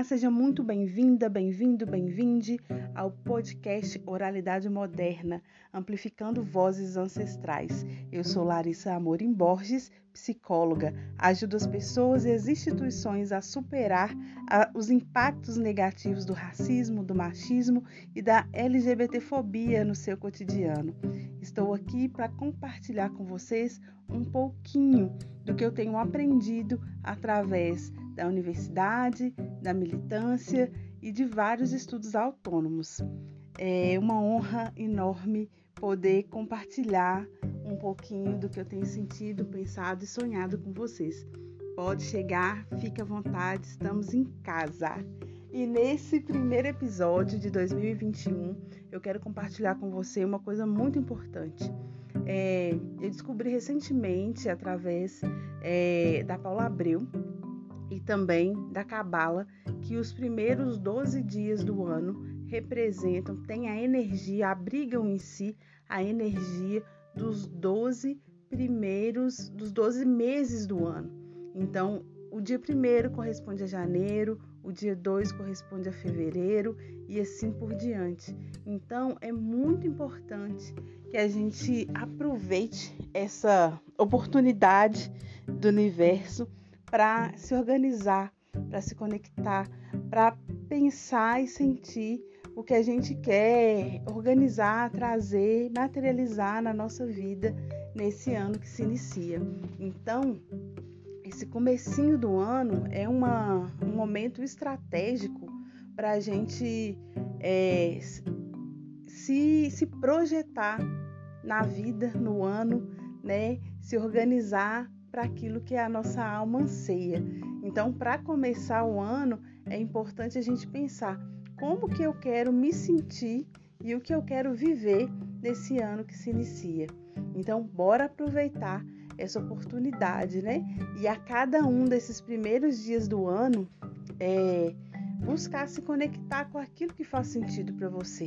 Olá, seja muito bem-vinda, bem-vindo, bem-vinde ao podcast Oralidade Moderna, amplificando vozes ancestrais. Eu sou Larissa Amorim Borges, psicóloga. Ajudo as pessoas e as instituições a superar a, os impactos negativos do racismo, do machismo e da LGBTfobia no seu cotidiano. Estou aqui para compartilhar com vocês um pouquinho do que eu tenho aprendido através da universidade, da militância e de vários estudos autônomos. É uma honra enorme poder compartilhar um pouquinho do que eu tenho sentido, pensado e sonhado com vocês. Pode chegar, fique à vontade, estamos em casa. E nesse primeiro episódio de 2021, eu quero compartilhar com você uma coisa muito importante. É, eu descobri recentemente, através é, da Paula Abreu, e também da Cabala que os primeiros 12 dias do ano representam, têm a energia, abrigam em si a energia dos 12 primeiros, dos 12 meses do ano. Então, o dia primeiro corresponde a janeiro, o dia 2 corresponde a fevereiro e assim por diante. Então, é muito importante que a gente aproveite essa oportunidade do universo para se organizar, para se conectar, para pensar e sentir o que a gente quer organizar, trazer, materializar na nossa vida nesse ano que se inicia. Então, esse comecinho do ano é uma, um momento estratégico para a gente é, se, se projetar na vida, no ano, né? Se organizar para aquilo que a nossa alma anseia. Então, para começar o ano, é importante a gente pensar como que eu quero me sentir e o que eu quero viver nesse ano que se inicia. Então, bora aproveitar essa oportunidade, né? E a cada um desses primeiros dias do ano, é, buscar se conectar com aquilo que faz sentido para você.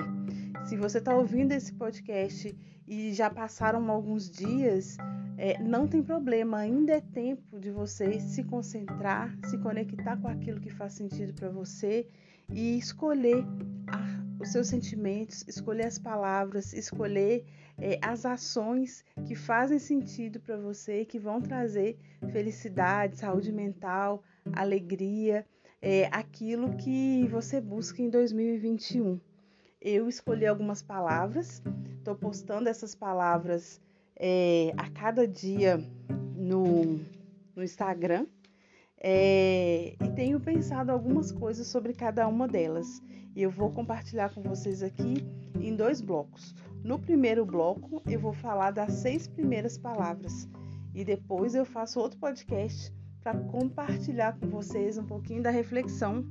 Se você está ouvindo esse podcast e já passaram alguns dias, é, não tem problema, ainda é tempo de você se concentrar, se conectar com aquilo que faz sentido para você e escolher a, os seus sentimentos, escolher as palavras, escolher é, as ações que fazem sentido para você, que vão trazer felicidade, saúde mental, alegria, é, aquilo que você busca em 2021. Eu escolhi algumas palavras, estou postando essas palavras é, a cada dia no, no Instagram é, e tenho pensado algumas coisas sobre cada uma delas. E eu vou compartilhar com vocês aqui em dois blocos. No primeiro bloco, eu vou falar das seis primeiras palavras e depois eu faço outro podcast para compartilhar com vocês um pouquinho da reflexão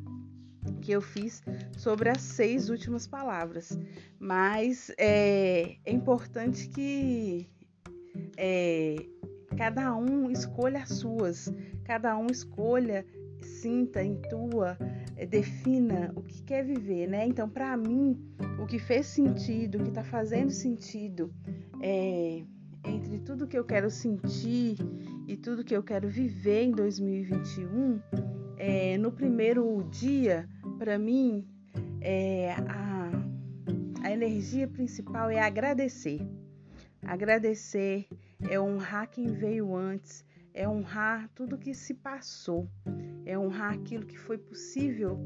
que eu fiz sobre as seis últimas palavras. Mas é, é importante que é, cada um escolha as suas, cada um escolha, sinta, intua, é, defina o que quer viver, né? Então, para mim, o que fez sentido, o que está fazendo sentido é, entre tudo que eu quero sentir e tudo que eu quero viver em 2021, é, no primeiro dia, para mim, é, a, a energia principal é agradecer. Agradecer é honrar quem veio antes, é honrar tudo que se passou, é honrar aquilo que foi possível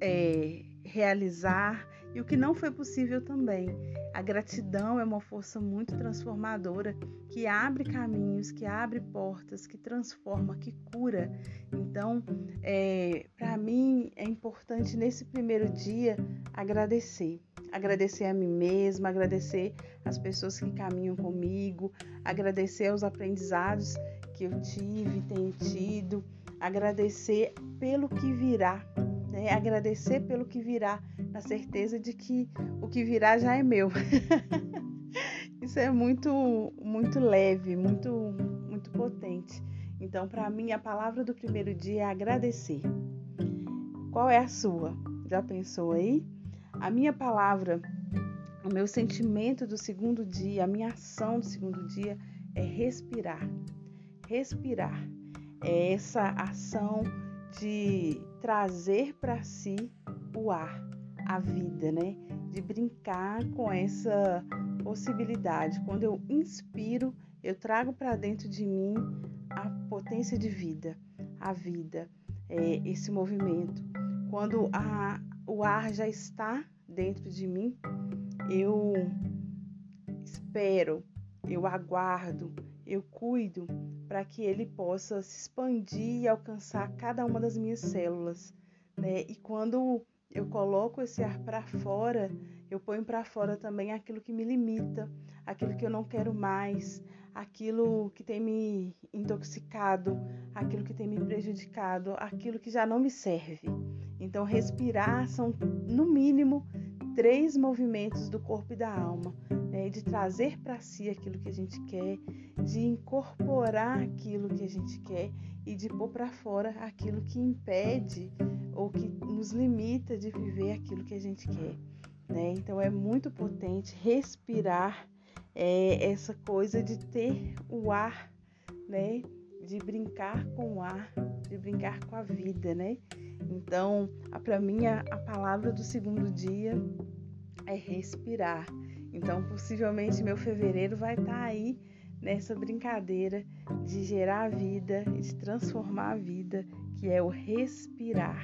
é, realizar e o que não foi possível também. A gratidão é uma força muito transformadora que abre caminhos, que abre portas, que transforma, que cura. Então, é, para mim é importante nesse primeiro dia agradecer agradecer a mim mesma, agradecer as pessoas que caminham comigo, agradecer aos aprendizados que eu tive, tenho tido, agradecer pelo que virá, né? agradecer pelo que virá, na certeza de que o que virá já é meu. Isso é muito, muito leve, muito, muito potente. Então, para mim, a palavra do primeiro dia é agradecer. Qual é a sua? Já pensou aí? A minha palavra, o meu sentimento do segundo dia, a minha ação do segundo dia é respirar. Respirar é essa ação de trazer para si o ar, a vida, né? De brincar com essa possibilidade. Quando eu inspiro, eu trago para dentro de mim a potência de vida, a vida, é, esse movimento. Quando a, o ar já está dentro de mim, eu espero, eu aguardo, eu cuido para que ele possa se expandir e alcançar cada uma das minhas células. Né? E quando eu coloco esse ar para fora, eu ponho para fora também aquilo que me limita, aquilo que eu não quero mais, aquilo que tem me intoxicado, aquilo que tem me prejudicado, aquilo que já não me serve. Então, respirar são, no mínimo, três movimentos do corpo e da alma, né? de trazer para si aquilo que a gente quer, de incorporar aquilo que a gente quer e de pôr para fora aquilo que impede ou que nos limita de viver aquilo que a gente quer. Né? Então, é muito potente respirar é essa coisa de ter o ar, né? De brincar com o ar, de brincar com a vida, né? Então, para mim, a, a palavra do segundo dia é respirar. Então, possivelmente, meu fevereiro vai estar tá aí nessa brincadeira de gerar vida e de transformar a vida, que é o respirar.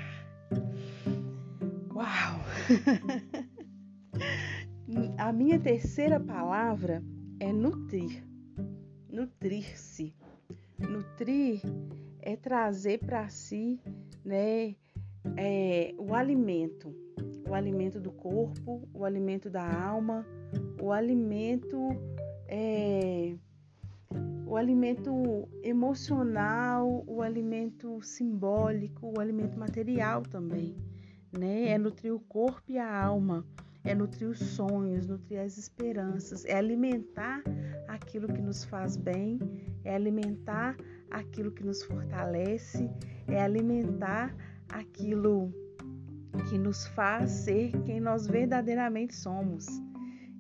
Uau! A minha terceira palavra é nutrir. Nutrir-se. Nutrir é trazer para si, né, é, o alimento, o alimento do corpo, o alimento da alma, o alimento é, o alimento emocional, o alimento simbólico, o alimento material também, né? É nutrir o corpo e a alma é nutrir os sonhos, nutrir as esperanças, é alimentar aquilo que nos faz bem, é alimentar aquilo que nos fortalece, é alimentar aquilo que nos faz ser quem nós verdadeiramente somos.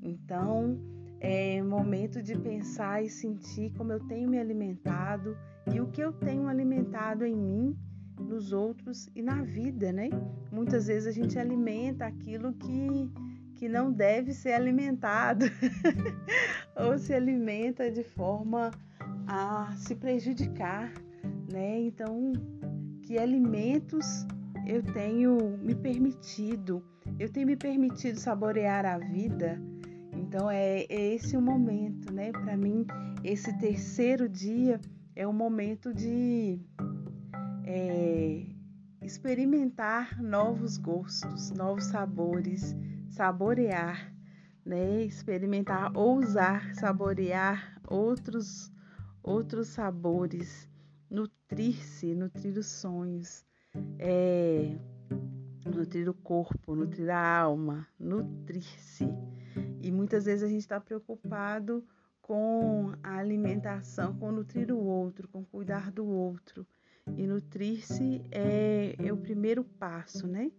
Então, é momento de pensar e sentir como eu tenho me alimentado e o que eu tenho alimentado em mim, nos outros e na vida, né? Muitas vezes a gente alimenta aquilo que que não deve ser alimentado ou se alimenta de forma a se prejudicar, né? Então, que alimentos eu tenho me permitido? Eu tenho me permitido saborear a vida. Então é, é esse o momento, né? Para mim, esse terceiro dia é o momento de é, experimentar novos gostos, novos sabores, saborear, né? Experimentar, ousar saborear outros outros sabores, nutrir-se, nutrir os sonhos, é, nutrir o corpo, nutrir a alma, nutrir-se. E muitas vezes a gente está preocupado com a alimentação, com nutrir o outro, com cuidar do outro. E nutrir-se é, é o primeiro passo, né?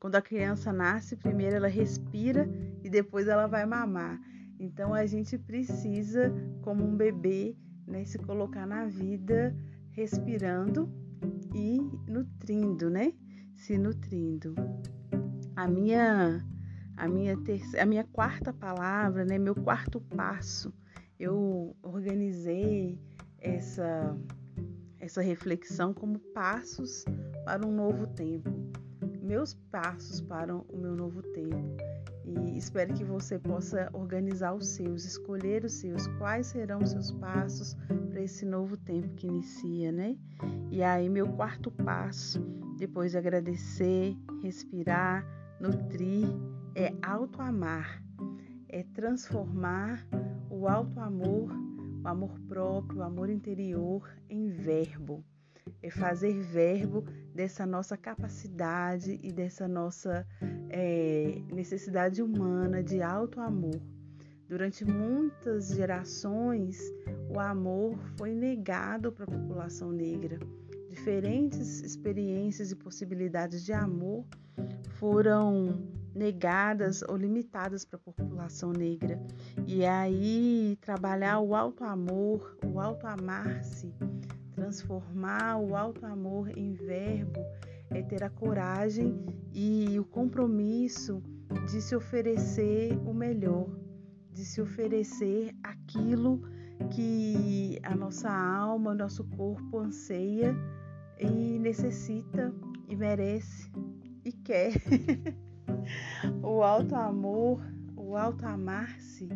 Quando a criança nasce, primeiro ela respira e depois ela vai mamar. Então a gente precisa, como um bebê, né, se colocar na vida respirando e nutrindo, né? Se nutrindo. A minha a minha terceira, a minha quarta palavra, né, meu quarto passo, eu organizei essa essa reflexão como passos para um novo tempo meus passos para o meu novo tempo. E espero que você possa organizar os seus, escolher os seus, quais serão os seus passos para esse novo tempo que inicia, né? E aí, meu quarto passo, depois de agradecer, respirar, nutrir, é auto-amar, é transformar o auto-amor, o amor próprio, o amor interior em verbo é fazer verbo dessa nossa capacidade e dessa nossa é, necessidade humana de alto amor. Durante muitas gerações, o amor foi negado para a população negra. Diferentes experiências e possibilidades de amor foram negadas ou limitadas para a população negra. E aí, trabalhar o alto amor, o alto amar-se, transformar o alto amor em verbo é ter a coragem e o compromisso de se oferecer o melhor, de se oferecer aquilo que a nossa alma, nosso corpo anseia e necessita e merece e quer. o alto amor, o alto amar-se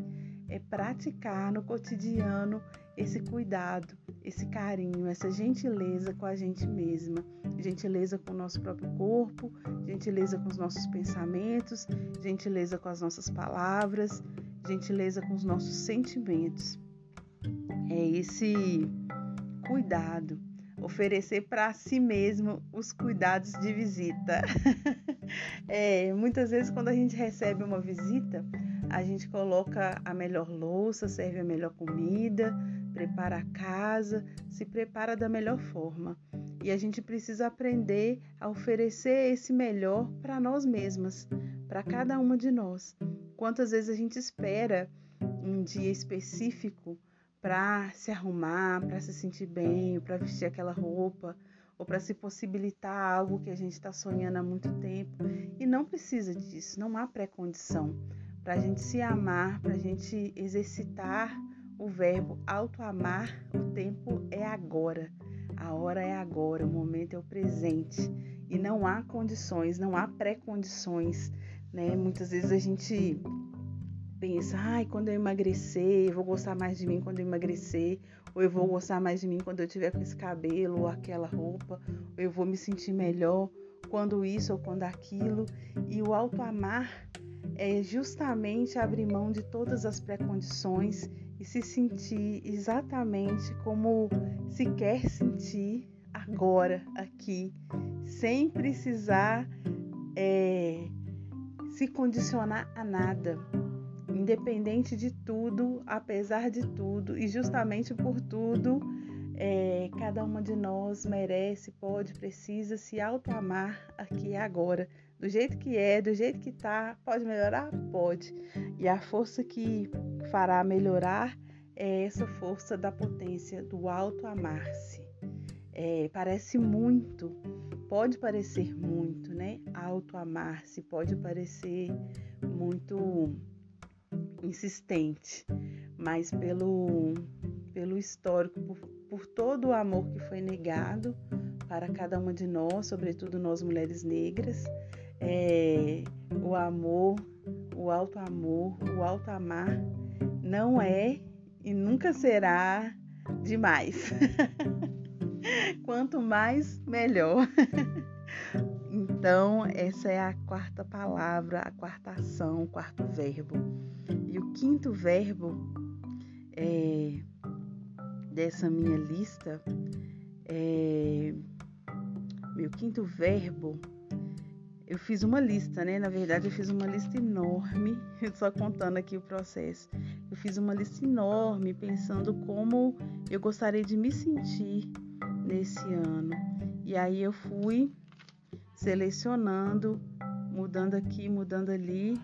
é praticar no cotidiano esse cuidado, esse carinho, essa gentileza com a gente mesma, gentileza com o nosso próprio corpo, gentileza com os nossos pensamentos, gentileza com as nossas palavras, gentileza com os nossos sentimentos. É esse cuidado, oferecer para si mesmo os cuidados de visita. é, muitas vezes quando a gente recebe uma visita, a gente coloca a melhor louça, serve a melhor comida, prepara a casa, se prepara da melhor forma. E a gente precisa aprender a oferecer esse melhor para nós mesmas, para cada uma de nós. Quantas vezes a gente espera um dia específico para se arrumar, para se sentir bem, para vestir aquela roupa, ou para se possibilitar algo que a gente está sonhando há muito tempo. E não precisa disso, não há pré-condição. Para a gente se amar, para a gente exercitar o verbo auto-amar, o tempo é agora. A hora é agora, o momento é o presente. E não há condições, não há pré-condições. Né? Muitas vezes a gente pensa, ai, quando eu emagrecer, eu vou gostar mais de mim quando eu emagrecer, ou eu vou gostar mais de mim quando eu tiver com esse cabelo ou aquela roupa, ou eu vou me sentir melhor quando isso ou quando aquilo. E o auto-amar é justamente abrir mão de todas as pré-condições e se sentir exatamente como se quer sentir agora, aqui, sem precisar é, se condicionar a nada, independente de tudo, apesar de tudo e justamente por tudo. É, cada uma de nós merece, pode, precisa se auto-amar aqui e agora, do jeito que é, do jeito que tá. Pode melhorar? Pode. E a força que fará melhorar é essa força da potência do alto amar-se. É, parece muito, pode parecer muito, né? Alto amar-se pode parecer muito insistente, mas pelo, pelo histórico, por, por todo o amor que foi negado para cada uma de nós, sobretudo nós mulheres negras, é, o amor, o alto amor, o alto amar não é e nunca será demais. Quanto mais, melhor. então, essa é a quarta palavra, a quarta ação, o quarto verbo. E o quinto verbo é, dessa minha lista é meu quinto verbo eu fiz uma lista, né? Na verdade, eu fiz uma lista enorme, só contando aqui o processo. Eu fiz uma lista enorme pensando como eu gostaria de me sentir nesse ano. E aí eu fui selecionando, mudando aqui, mudando ali,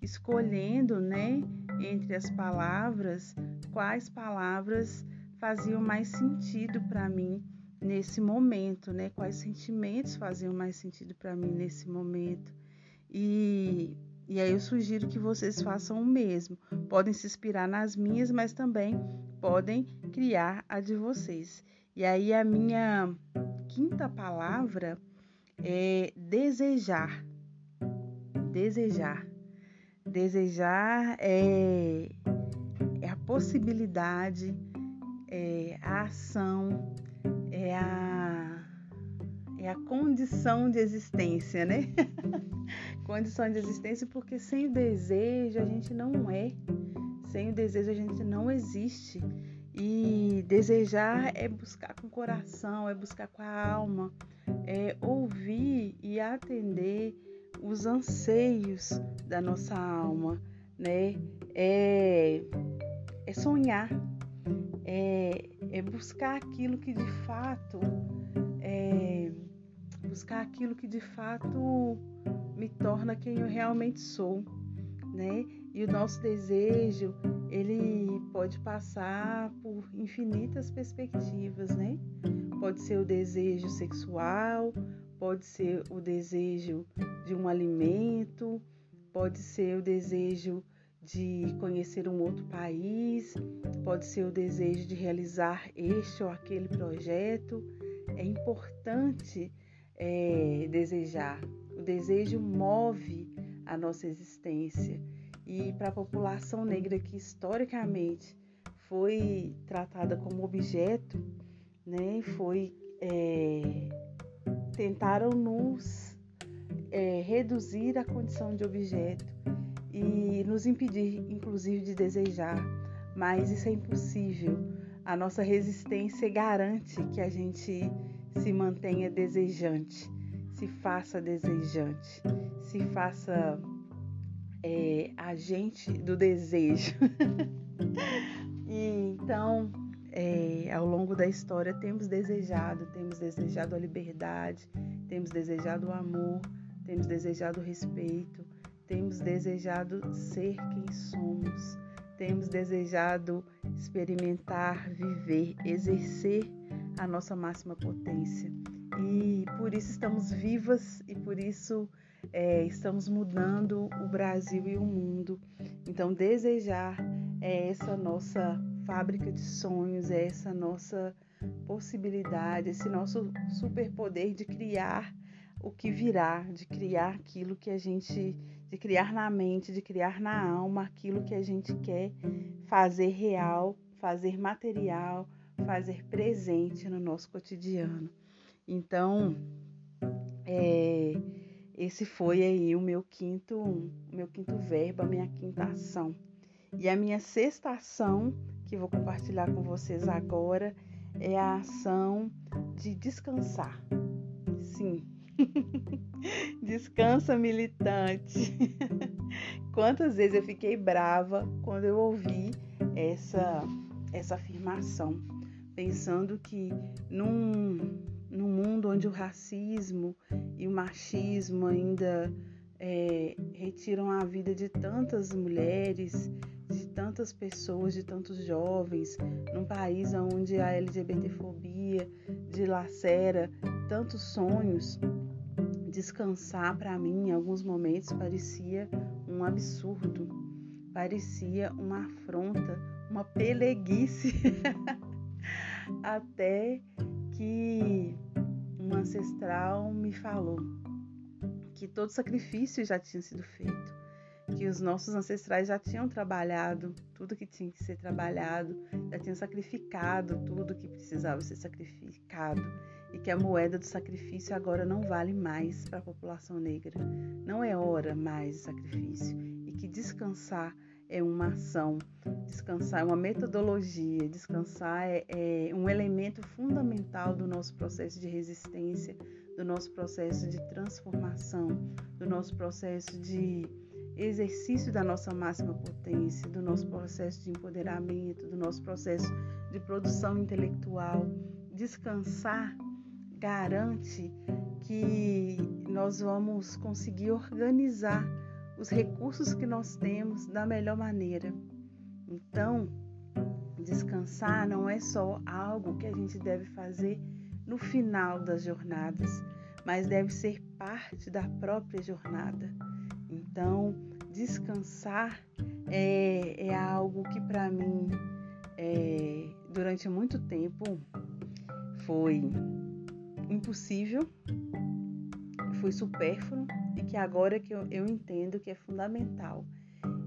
escolhendo, né, entre as palavras, quais palavras faziam mais sentido para mim nesse momento, né? Quais sentimentos faziam mais sentido para mim nesse momento. E, e aí eu sugiro que vocês façam o mesmo. Podem se inspirar nas minhas, mas também podem criar a de vocês. E aí a minha quinta palavra é desejar. Desejar. Desejar é, é a possibilidade, é a ação, é a, é a condição de existência, né? condição de existência, porque sem o desejo a gente não é, sem o desejo a gente não existe. E desejar é buscar com o coração, é buscar com a alma, é ouvir e atender os anseios da nossa alma, né? É, é sonhar, é, é buscar aquilo que de fato é, buscar aquilo que de fato me torna quem eu realmente sou, né? E o nosso desejo, ele pode passar por infinitas perspectivas, né? Pode ser o desejo sexual, pode ser o desejo de um alimento, pode ser o desejo de conhecer um outro país, pode ser o desejo de realizar este ou aquele projeto. É importante é, desejar. O desejo move a nossa existência. E para a população negra que historicamente foi tratada como objeto, né, foi é, tentaram nos é, reduzir a condição de objeto e nos impedir, inclusive, de desejar. Mas isso é impossível. A nossa resistência garante que a gente se mantenha desejante, se faça desejante, se faça é, agente do desejo. e então, é, ao longo da história, temos desejado, temos desejado a liberdade, temos desejado o amor, temos desejado o respeito, temos desejado ser quem somos, temos desejado experimentar, viver, exercer a nossa máxima potência. E por isso estamos vivas e por isso é, estamos mudando o Brasil e o mundo. Então, desejar é essa nossa fábrica de sonhos, é essa nossa possibilidade, esse nosso superpoder de criar o que virá, de criar aquilo que a gente de criar na mente, de criar na alma aquilo que a gente quer fazer real, fazer material, fazer presente no nosso cotidiano. Então, é, esse foi aí o meu quinto, o meu quinto verbo, a minha quinta ação. E a minha sexta ação, que vou compartilhar com vocês agora, é a ação de descansar. Sim, Descansa, militante. Quantas vezes eu fiquei brava quando eu ouvi essa, essa afirmação, pensando que num, num mundo onde o racismo e o machismo ainda é, retiram a vida de tantas mulheres, tantas pessoas, de tantos jovens, num país onde a LGBTfobia dilacera tantos sonhos, descansar para mim em alguns momentos parecia um absurdo, parecia uma afronta, uma peleguice, até que um ancestral me falou que todo sacrifício já tinha sido feito, que os nossos ancestrais já tinham trabalhado tudo que tinha que ser trabalhado, já tinham sacrificado tudo que precisava ser sacrificado e que a moeda do sacrifício agora não vale mais para a população negra. Não é hora mais de sacrifício e que descansar é uma ação, descansar é uma metodologia, descansar é, é um elemento fundamental do nosso processo de resistência, do nosso processo de transformação, do nosso processo de exercício da nossa máxima potência, do nosso processo de empoderamento, do nosso processo de produção intelectual. Descansar garante que nós vamos conseguir organizar os recursos que nós temos da melhor maneira. Então, descansar não é só algo que a gente deve fazer no final das jornadas, mas deve ser parte da própria jornada. Então, descansar é, é algo que para mim, é, durante muito tempo, foi impossível, foi supérfluo e que agora que eu, eu entendo que é fundamental.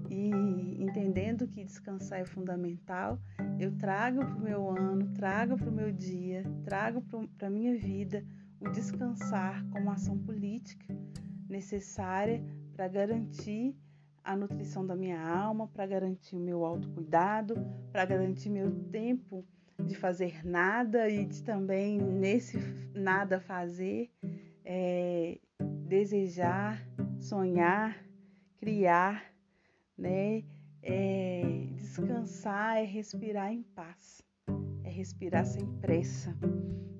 E entendendo que descansar é fundamental, eu trago para o meu ano, trago para o meu dia, trago para a minha vida o descansar como ação política necessária para garantir a nutrição da minha alma, para garantir o meu autocuidado, para garantir meu tempo de fazer nada e de também nesse nada fazer, é, desejar, sonhar, criar, né? É, descansar é respirar em paz, respirar sem pressa.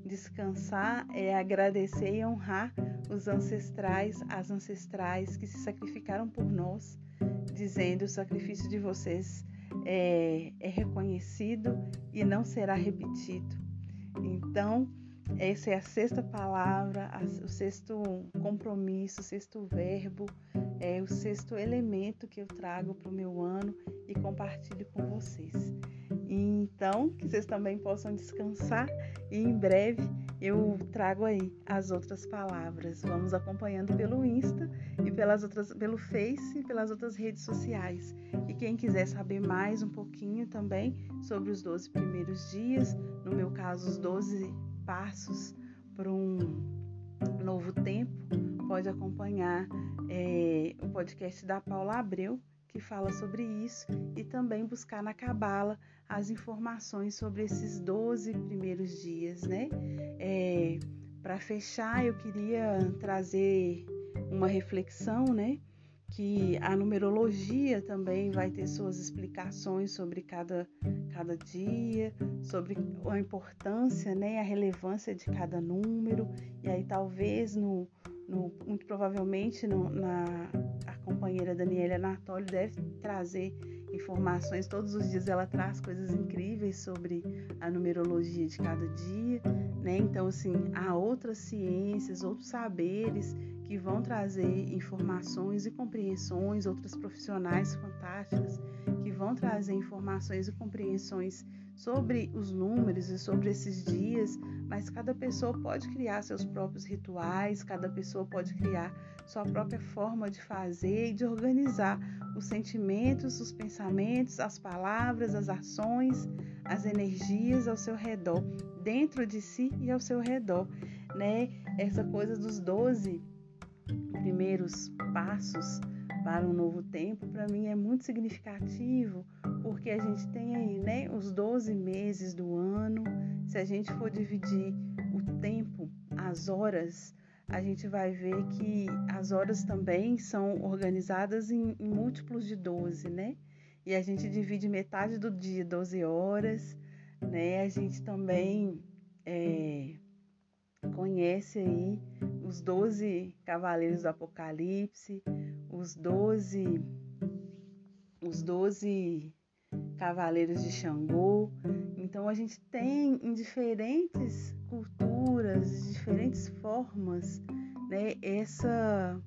Descansar é agradecer e honrar os ancestrais, as ancestrais que se sacrificaram por nós, dizendo o sacrifício de vocês é, é reconhecido e não será repetido. Então, essa é a sexta palavra, o sexto compromisso, o sexto verbo, é o sexto elemento que eu trago para o meu ano e compartilho com vocês. Então, que vocês também possam descansar e em breve eu trago aí as outras palavras. Vamos acompanhando pelo Insta e pelas outras, pelo Face e pelas outras redes sociais. E quem quiser saber mais um pouquinho também sobre os 12 primeiros dias, no meu caso, os 12 passos para um novo tempo, pode acompanhar é, o podcast da Paula Abreu, que fala sobre isso, e também buscar na Cabala as informações sobre esses 12 primeiros dias, né? É, Para fechar, eu queria trazer uma reflexão, né? Que a numerologia também vai ter suas explicações sobre cada, cada dia, sobre a importância, né? A relevância de cada número, e aí talvez no, no, muito provavelmente no, na a companheira Daniela Anatólio deve trazer informações, todos os dias ela traz coisas incríveis sobre a numerologia de cada dia, né? Então, assim, há outras ciências, outros saberes que vão trazer informações e compreensões, outras profissionais fantásticas que vão trazer informações e compreensões sobre os números e sobre esses dias, mas cada pessoa pode criar seus próprios rituais, cada pessoa pode criar sua própria forma de fazer e de organizar os sentimentos, os pensamentos, as palavras, as ações, as energias ao seu redor, dentro de si e ao seu redor, né? Essa coisa dos 12 primeiros passos para um novo tempo, para mim é muito significativo, porque a gente tem aí, né, os 12 meses do ano. Se a gente for dividir o tempo, as horas, a gente vai ver que as horas também são organizadas em, múltiplos de 12, né? E a gente divide metade do dia 12 horas, né? A gente também é, conhece aí os 12 cavaleiros do Apocalipse, os 12 os 12 cavaleiros de Xangô. Então a gente tem em diferentes culturas, diferentes formas, né, essa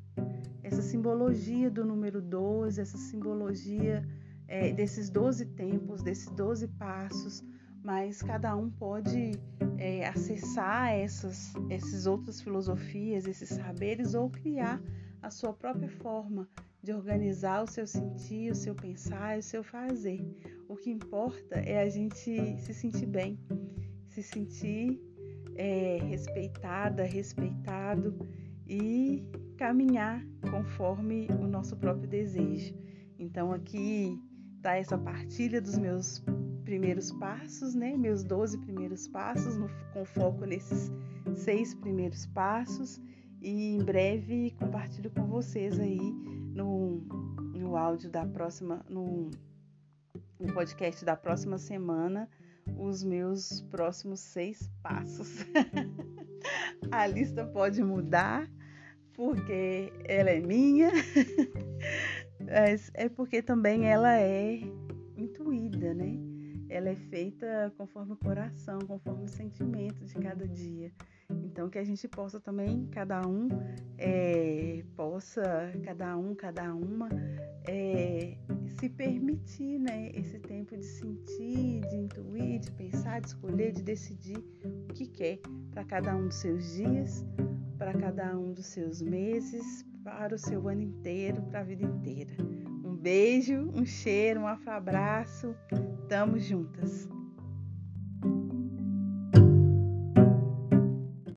essa simbologia do número 12, essa simbologia é, desses 12 tempos, desses 12 passos, mas cada um pode é, acessar essas, essas outras filosofias, esses saberes ou criar a sua própria forma de organizar o seu sentir, o seu pensar e o seu fazer. O que importa é a gente se sentir bem, se sentir é, respeitada, respeitado e caminhar conforme o nosso próprio desejo. Então aqui está essa partilha dos meus primeiros passos, né? Meus 12 primeiros passos, no, com foco nesses seis primeiros passos. E em breve compartilho com vocês aí no, no áudio da próxima, no, no podcast da próxima semana, os meus próximos seis passos. A lista pode mudar, porque ela é minha, mas é porque também ela é intuída, né? ela é feita conforme o coração, conforme o sentimento de cada dia. Então que a gente possa também, cada um, é, possa, cada um, cada uma, é, se permitir né, esse tempo de sentir, de intuir, de pensar, de escolher, de decidir o que quer para cada um dos seus dias, para cada um dos seus meses, para o seu ano inteiro, para a vida inteira beijo, um cheiro, um abraço. Tamo juntas.